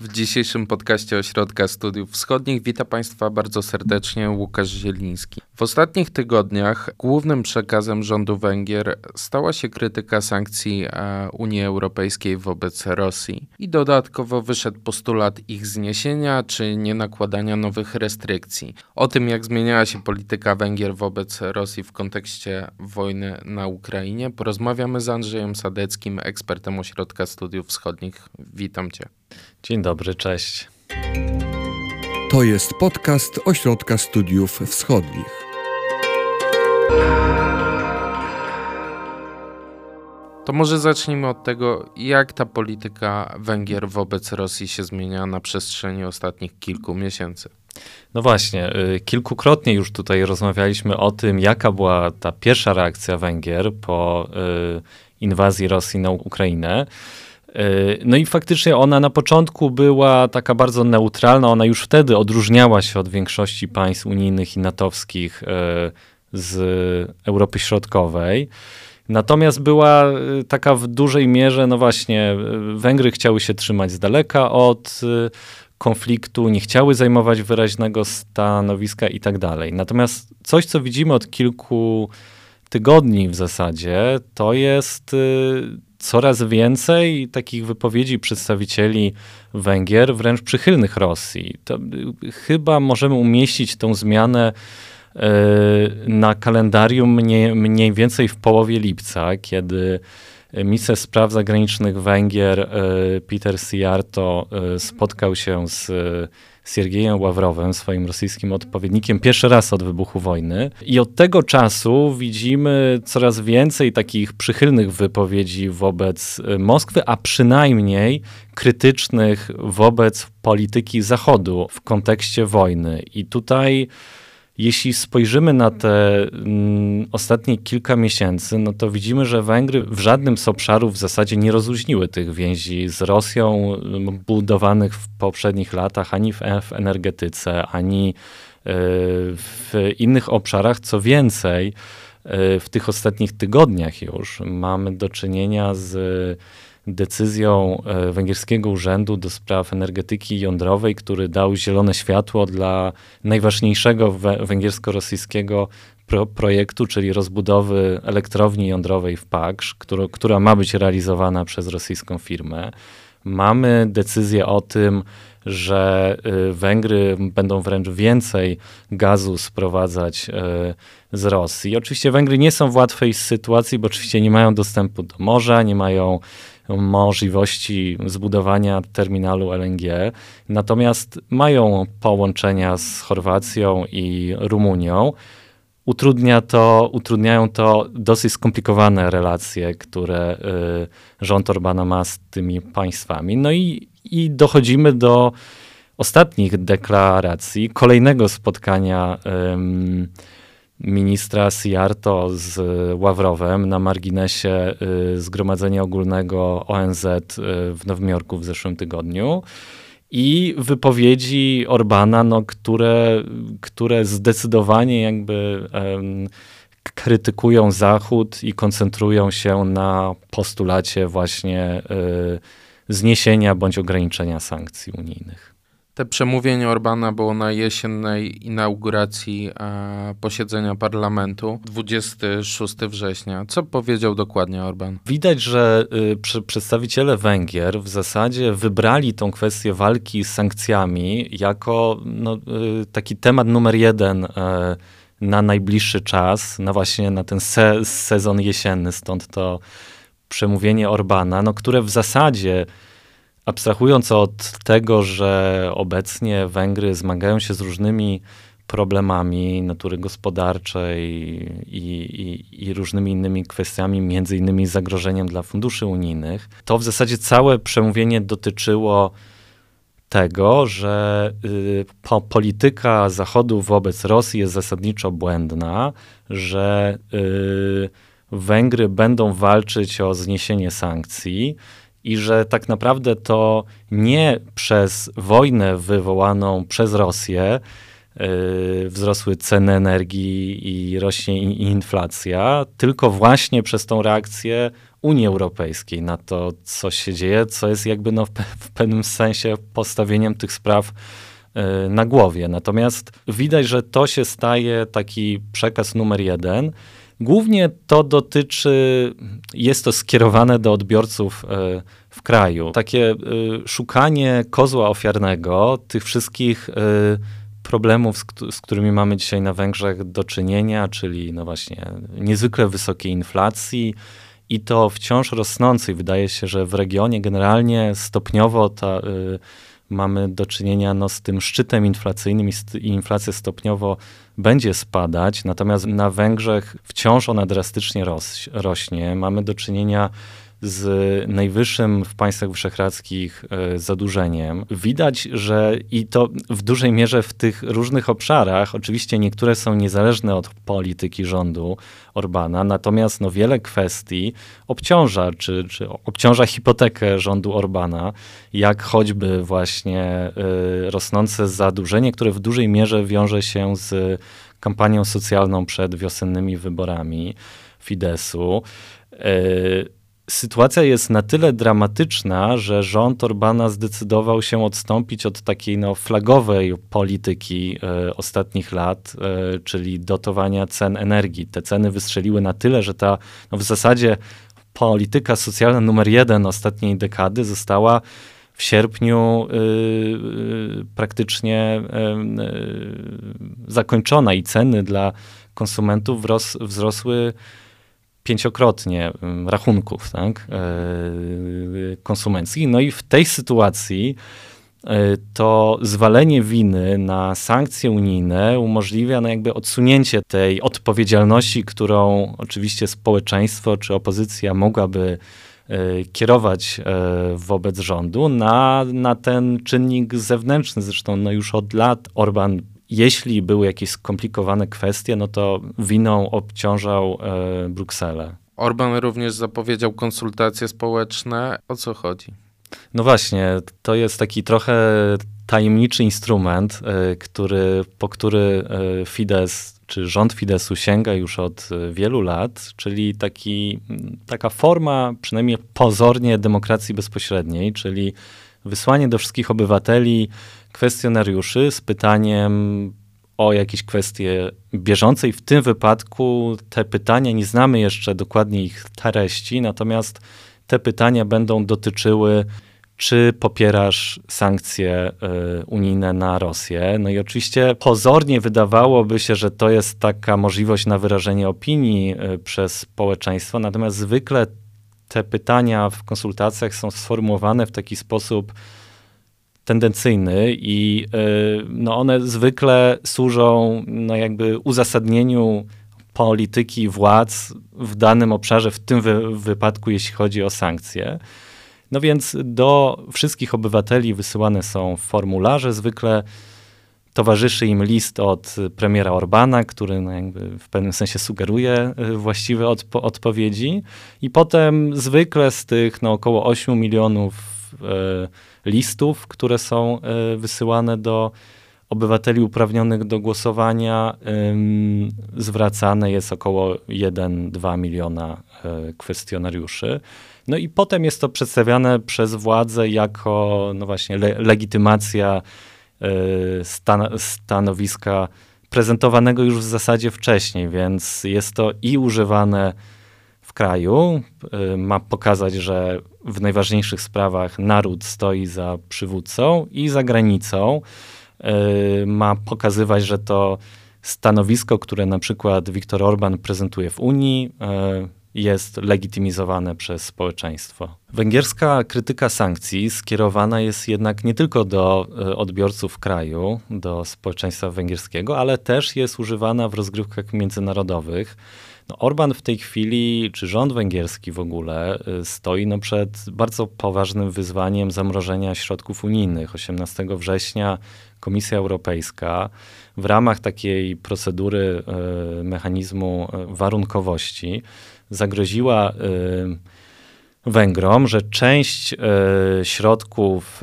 W dzisiejszym podcaście Ośrodka Studiów Wschodnich witam Państwa bardzo serdecznie Łukasz Zieliński. W ostatnich tygodniach głównym przekazem rządu Węgier stała się krytyka sankcji e, Unii Europejskiej wobec Rosji i dodatkowo wyszedł postulat ich zniesienia czy nie nakładania nowych restrykcji. O tym, jak zmieniała się polityka Węgier wobec Rosji w kontekście wojny na Ukrainie, porozmawiamy z Andrzejem Sadeckim, ekspertem Ośrodka Studiów Wschodnich. Witam Cię. Dzień dobry, cześć. To jest podcast Ośrodka Studiów Wschodnich. To może zacznijmy od tego, jak ta polityka Węgier wobec Rosji się zmienia na przestrzeni ostatnich kilku miesięcy. No właśnie, y, kilkukrotnie już tutaj rozmawialiśmy o tym, jaka była ta pierwsza reakcja Węgier po y, inwazji Rosji na Ukrainę. Y, no i faktycznie ona na początku była taka bardzo neutralna, ona już wtedy odróżniała się od większości państw unijnych i natowskich z Europy Środkowej. Natomiast była y, taka w dużej mierze, no właśnie, y, Węgry chciały się trzymać z daleka od y, konfliktu, nie chciały zajmować wyraźnego stanowiska i tak dalej. Natomiast coś, co widzimy od kilku tygodni w zasadzie, to jest coraz więcej takich wypowiedzi przedstawicieli Węgier, wręcz przychylnych Rosji. To chyba możemy umieścić tą zmianę na kalendarium mniej, mniej więcej w połowie lipca, kiedy minister spraw zagranicznych Węgier e, Peter Sijarto e, spotkał się z Siergiejem Ławrowem, swoim rosyjskim odpowiednikiem, pierwszy raz od wybuchu wojny. I od tego czasu widzimy coraz więcej takich przychylnych wypowiedzi wobec e, Moskwy, a przynajmniej krytycznych wobec polityki Zachodu w kontekście wojny. I tutaj jeśli spojrzymy na te mm, ostatnie kilka miesięcy, no to widzimy, że Węgry w żadnym z obszarów w zasadzie nie rozluźniły tych więzi z Rosją budowanych w poprzednich latach ani w, w energetyce, ani y, w innych obszarach. Co więcej, y, w tych ostatnich tygodniach już mamy do czynienia z decyzją e, węgierskiego urzędu do spraw energetyki jądrowej, który dał zielone światło dla najważniejszego węgiersko-rosyjskiego pro projektu, czyli rozbudowy elektrowni jądrowej w Paksz, która, ma być realizowana przez rosyjską firmę. Mamy decyzję o tym, że e, Węgry będą wręcz więcej gazu sprowadzać e, z Rosji. Oczywiście Węgry nie są w łatwej sytuacji, bo oczywiście nie mają dostępu do morza, nie mają możliwości zbudowania terminalu LNG, natomiast mają połączenia z Chorwacją i Rumunią. Utrudnia to, utrudniają to dosyć skomplikowane relacje, które y, rząd Orbana ma z tymi państwami. No i, i dochodzimy do ostatnich deklaracji, kolejnego spotkania ministra Siarto z Ławrowem na marginesie y, Zgromadzenia Ogólnego ONZ y, w Nowym Jorku w zeszłym tygodniu i wypowiedzi Orbana, no, które, które zdecydowanie jakby um, krytykują Zachód i koncentrują się na postulacie właśnie y, zniesienia bądź ograniczenia sankcji unijnych. Te przemówienie Orbana było na jesiennej inauguracji e, posiedzenia parlamentu 26 września. Co powiedział dokładnie Orban? Widać, że y, przedstawiciele Węgier w zasadzie wybrali tą kwestię walki z sankcjami jako no, y, taki temat numer jeden y, na najbliższy czas, na właśnie na ten se sezon jesienny, stąd to przemówienie Orbana, no, które w zasadzie Abstrahując od tego, że obecnie Węgry zmagają się z różnymi problemami natury gospodarczej i, i, i, różnymi innymi kwestiami, między innymi zagrożeniem dla funduszy unijnych, to w zasadzie całe przemówienie dotyczyło tego, że y, po, polityka Zachodu wobec Rosji jest zasadniczo błędna, że y, Węgry będą walczyć o zniesienie sankcji, i że tak naprawdę to nie przez wojnę wywołaną przez Rosję yy, wzrosły ceny energii i rośnie inflacja, tylko właśnie przez tą reakcję Unii Europejskiej, na to, co się dzieje, co jest jakby no, w pewnym sensie postawieniem tych spraw y, na głowie. Natomiast widać, że to się staje taki przekaz numer jeden. Głównie to dotyczy, jest to skierowane do odbiorców y, w kraju. Takie y, szukanie kozła ofiarnego tych wszystkich problemów, z, którymi mamy dzisiaj na Węgrzech do czynienia, czyli no właśnie niezwykle wysokiej inflacji, i to wciąż rosnącej. Wydaje się, że w regionie generalnie stopniowo ta, mamy do czynienia no, z tym szczytem inflacyjnym i, i inflacja stopniowo będzie spadać, natomiast na Węgrzech wciąż ona drastycznie rośnie. Mamy do czynienia z najwyższym w państwach wyszehradzkich e, zadłużeniem. Widać, że i to w dużej mierze w tych różnych obszarach, oczywiście niektóre są niezależne od polityki rządu Orbana, natomiast no, wiele kwestii obciąża, czy, czy obciąża hipotekę rządu Orbana, jak choćby właśnie y, rosnące zadłużenie, które w dużej mierze wiąże się z kampanią socjalną przed wiosennymi wyborami Fidesu. Y, sytuacja jest na tyle dramatyczna, że rząd Orbana zdecydował się odstąpić od takiej no, flagowej polityki e, ostatnich lat, e, czyli dotowania cen energii. Te ceny wystrzeliły na tyle, że ta no, w zasadzie polityka socjalna numer jeden ostatniej dekady została w sierpniu y, y, praktycznie y, zakończona i ceny dla konsumentów wros, wzrosły pięciokrotnie rachunków tak, e, konsumenckich. No i w tej sytuacji e, to zwalenie winy na sankcje unijne umożliwia no jakby odsunięcie tej odpowiedzialności, którą oczywiście społeczeństwo czy opozycja mogłaby e, kierować wobec rządu na, na ten czynnik zewnętrzny. Zresztą no już od lat Orban jeśli były jakieś skomplikowane kwestie, no to winą obciążał e, Brukselę. Orban również zapowiedział konsultacje społeczne. O co chodzi? No właśnie, to jest taki trochę tajemniczy instrument, e, który, po który e, Fidesz czy rząd Fidesu sięga już od e, wielu lat, czyli taki, taka forma, przynajmniej pozornie, demokracji bezpośredniej, czyli wysłanie do wszystkich obywateli kwestionariuszy z pytaniem o jakieś kwestie bieżące i w tym wypadku te pytania, nie znamy jeszcze dokładnie ich treści, natomiast te pytania będą dotyczyły czy popierasz sankcje y, unijne na Rosję? No i oczywiście pozornie wydawałoby się, że to jest taka możliwość na wyrażenie opinii y, przez społeczeństwo, natomiast zwykle te pytania w konsultacjach są sformułowane w taki sposób tendencyjny i y, no one zwykle służą no jakby uzasadnieniu polityki władz w danym obszarze, w tym wy wypadku, jeśli chodzi o sankcje. No więc do wszystkich obywateli wysyłane są formularze, zwykle towarzyszy im list od premiera Orbana, który no w pewnym sensie sugeruje y, właściwe odpo odpowiedzi i potem zwykle z tych no około 8 milionów y, listów, które są e, wysyłane do obywateli uprawnionych do głosowania, zwracane jest około 1-2 miliona kwestionariuszy. No i potem jest to przedstawiane przez władze jako no właśnie le legitymacja stan stanowiska prezentowanego już w zasadzie wcześniej, więc jest to i używane w kraju, ma pokazać, że w najważniejszych sprawach naród stoi za przywódcą i za granicą y, ma pokazywać, że to stanowisko, które na przykład Viktor Orban prezentuje w Unii, jest legitymizowane przez społeczeństwo. Węgierska krytyka sankcji skierowana jest jednak nie tylko do y, odbiorców kraju, do społeczeństwa węgierskiego, ale też jest używana w rozgrywkach międzynarodowych. No Orban w tej chwili, czy rząd węgierski w ogóle, y, stoi no przed bardzo poważnym wyzwaniem zamrożenia środków unijnych. 18 września Komisja Europejska w ramach takiej procedury y, mechanizmu y, warunkowości zagroziła Węgrom, że część środków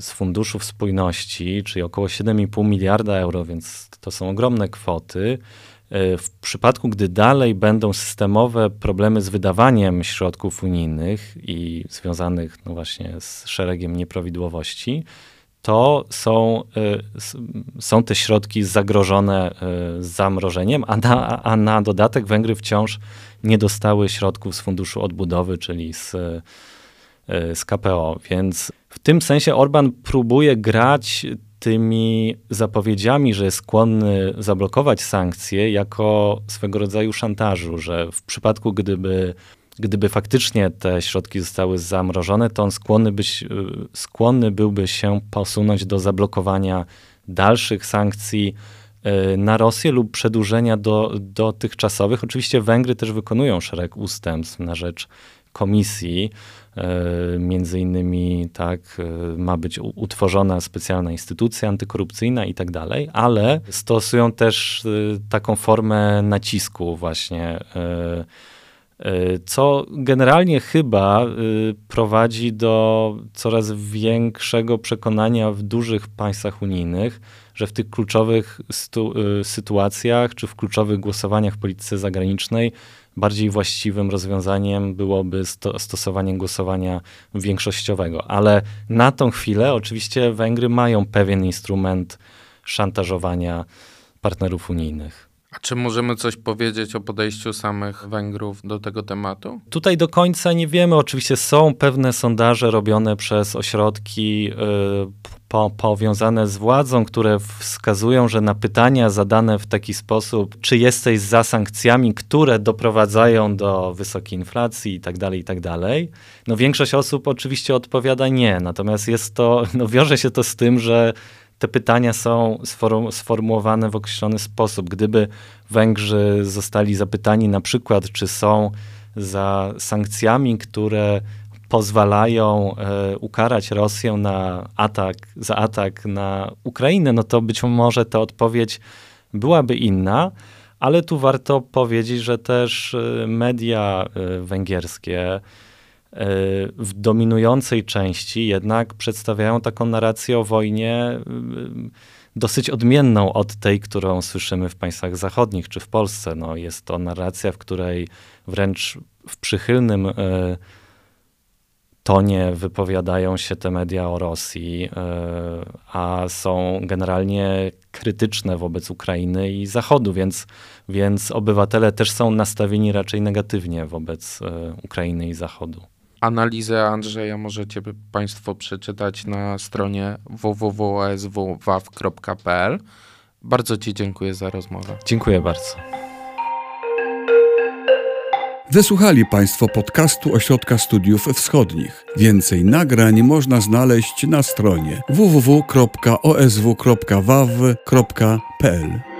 z funduszów spójności, czyli około 7,5 miliarda euro, więc to są ogromne kwoty, w przypadku, gdy dalej będą systemowe problemy z wydawaniem środków unijnych i związanych no właśnie z szeregiem nieprawidłowości, to są, są te środki zagrożone zamrożeniem, a na, a na dodatek Węgry wciąż nie dostały środków z Funduszu Odbudowy, czyli z, z KPO. Więc w tym sensie Orban próbuje grać tymi zapowiedziami, że jest skłonny zablokować sankcje jako swego rodzaju szantażu, że w przypadku gdyby, gdyby faktycznie te środki zostały zamrożone, to on skłonny, być, skłonny byłby się posunąć do zablokowania dalszych sankcji e, na Rosję lub przedłużenia do dotychczasowych. Oczywiście Węgry też wykonują szereg ustępstw na rzecz komisji. E, między innymi tak, ma być utworzona specjalna instytucja antykorupcyjna i tak dalej, ale stosują też taką formę nacisku właśnie co generalnie chyba prowadzi do coraz większego przekonania w dużych państwach unijnych, że w tych kluczowych sytuacjach czy w kluczowych głosowaniach w polityce zagranicznej bardziej właściwym rozwiązaniem byłoby sto, stosowanie głosowania większościowego. Ale na tą chwilę oczywiście Węgry mają pewien instrument szantażowania partnerów unijnych. A czy możemy coś powiedzieć o podejściu samych Węgrów do tego tematu? Tutaj do końca nie wiemy. Oczywiście są pewne sondaże robione przez ośrodki yy, po, powiązane z władzą, które wskazują, że na pytania zadane w taki sposób, czy jesteś za sankcjami, które doprowadzają do wysokiej inflacji itd., tak itd., tak no większość osób oczywiście odpowiada nie. Natomiast jest to, no wiąże się to z tym, że te pytania są sformułowane w określony sposób. Gdyby Węgrzy zostali zapytani na przykład, czy są za sankcjami, które pozwalają e, ukarać Rosję na atak, za atak na Ukrainę, no to być może ta odpowiedź byłaby inna, ale tu warto powiedzieć, że też e, media e, węgierskie w dominującej części jednak przedstawiają taką narrację o wojnie dosyć odmienną od tej, którą słyszymy w państwach zachodnich czy w Polsce. No, jest to narracja, w której wręcz w przychylnym tonie wypowiadają się te media o Rosji, e, a są generalnie krytyczne wobec Ukrainy i Zachodu, więc, więc obywatele też są nastawieni raczej negatywnie wobec e, Ukrainy i Zachodu. Analizę Andrzeja możecie Państwo przeczytać na stronie www.oswwaw.pl. Bardzo Ci dziękuję za rozmowę. Dziękuję bardzo. Wysłuchali Państwo podcastu Ośrodka Studiów Wschodnich. Więcej nagrań można znaleźć na stronie www.osw.waw.pl.